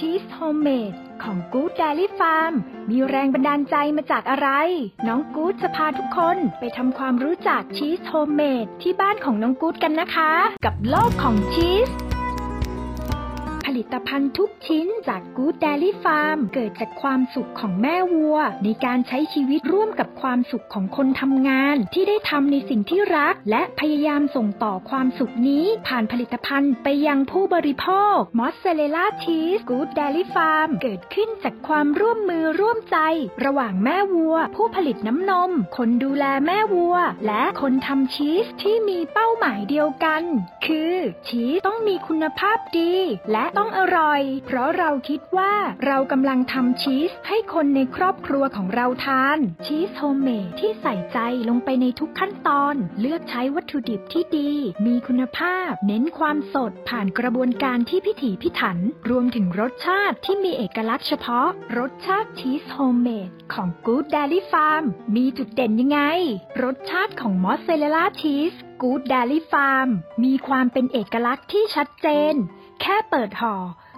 ชีสโฮมเมดของกู๊ด d ดลี่ฟาร์มมีแรงบันดาลใจมาจากอะไร น้องกู๊ดจะพาทุกคนไปทำความรู้จักชีสโฮมเมดที่บ้านของน้องกู๊ดกันนะคะ กับโลกของชีส ผลิตภัณฑ์ทุกชิ้นจากกู๊ด d ดลี่ฟาร์มเกิดจากความสุขของแม่วัว ในการใช้ชีวิตร่วมกับความสุขของคนทำงาน ที่ได้ทำในสิ่งที่รัก และพยายามส่งต่อความสุขนี้ ผ่านผลิตภัณฑ์ไปยังผู้บริโภคมอสซาเรลล่าชีสกู๊ด d ดลี่ฟาร์มเกิดขึ้นจากความร่วมมือร่วมใจ ระหว่างแม่วัว ผู้ผลิตน้ำนม คนดูแลแม่วัว และคนทำชีสที่มีเป้าหมายเดียวกัน คือชีสต้องมีคุณภาพดี และต้องอร่อย เพราะเราคิดว่าเรากำลังทำชีสให้คนในครอบครัวของเราทาน ชีสโฮมเมดที่ใส่ใจลงไปในทุกขั้นตอน เลือกใช้วัตถุดิบที่ดี มีคุณภาพ เน้นความสดผ่านกระบวนการที่พิถีพิถัน รวมถึงรสชาติที่มีเอกลักษณ์เฉพาะ รสชาติชีสโฮมเมดของ Good Dairy Farm มีจุดเด่นยังไง รสชาติของมอสซาเรลล่าชีส Good Dairy Farm มีความเป็นเอกลักษณ์ที่ชัดเจน แค่เปิดห่อ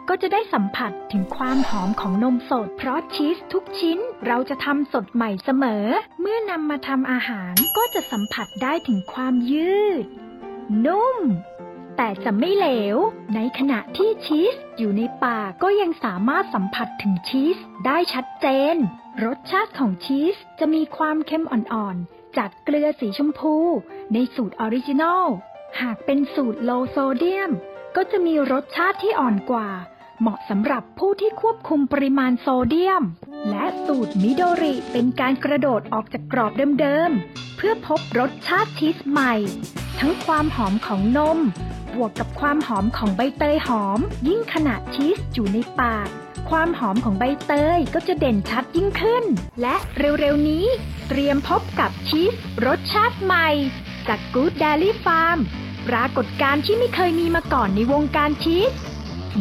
ก็จะได้สัมผัสถึงความหอมของนมสด เพราะชีสทุกชิ้นเราจะทำสดใหม่เสมอ เมื่อนำมาทำอาหารก็จะสัมผัสได้ถึงความยืด นุ่ม แต่จะไม่เหลว ในขณะที่ชีสอยู่ในปากก็ยังสามารถสัมผัสถึงชีสได้ชัดเจน รสชาติของชีสจะมีความเค็มอ่อนๆ จากเกลือสีชมพู ในสูตร original หากเป็นสูตร low sodium ก็จะมีรสชาติที่อ่อนกว่า เหมาะสำหรับผู้ที่ควบคุมปริมาณโซเดียม และสูตรมิโดริเป็นการกระโดดออกจากกรอบเดิมๆ เพื่อพบรสชาติชีสใหม่ ทั้งความหอมของนม บวกกับความหอมของใบเตยหอม ยิ่งขณะชีสอยู่ในปาก ความหอมของใบเตยก็จะเด่นชัดยิ่งขึ้น และเร็วๆนี้ เตรียมพบกับชีสรสชาติใหม่ จาก Good Dairy Farm ปรากฏการณ์ที่ไม่เคยมีมาก่อนในวงการชีส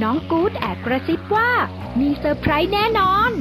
น้องกู๊ดแอบกระซิบว่ามีเซอร์ไพรส์แน่นอน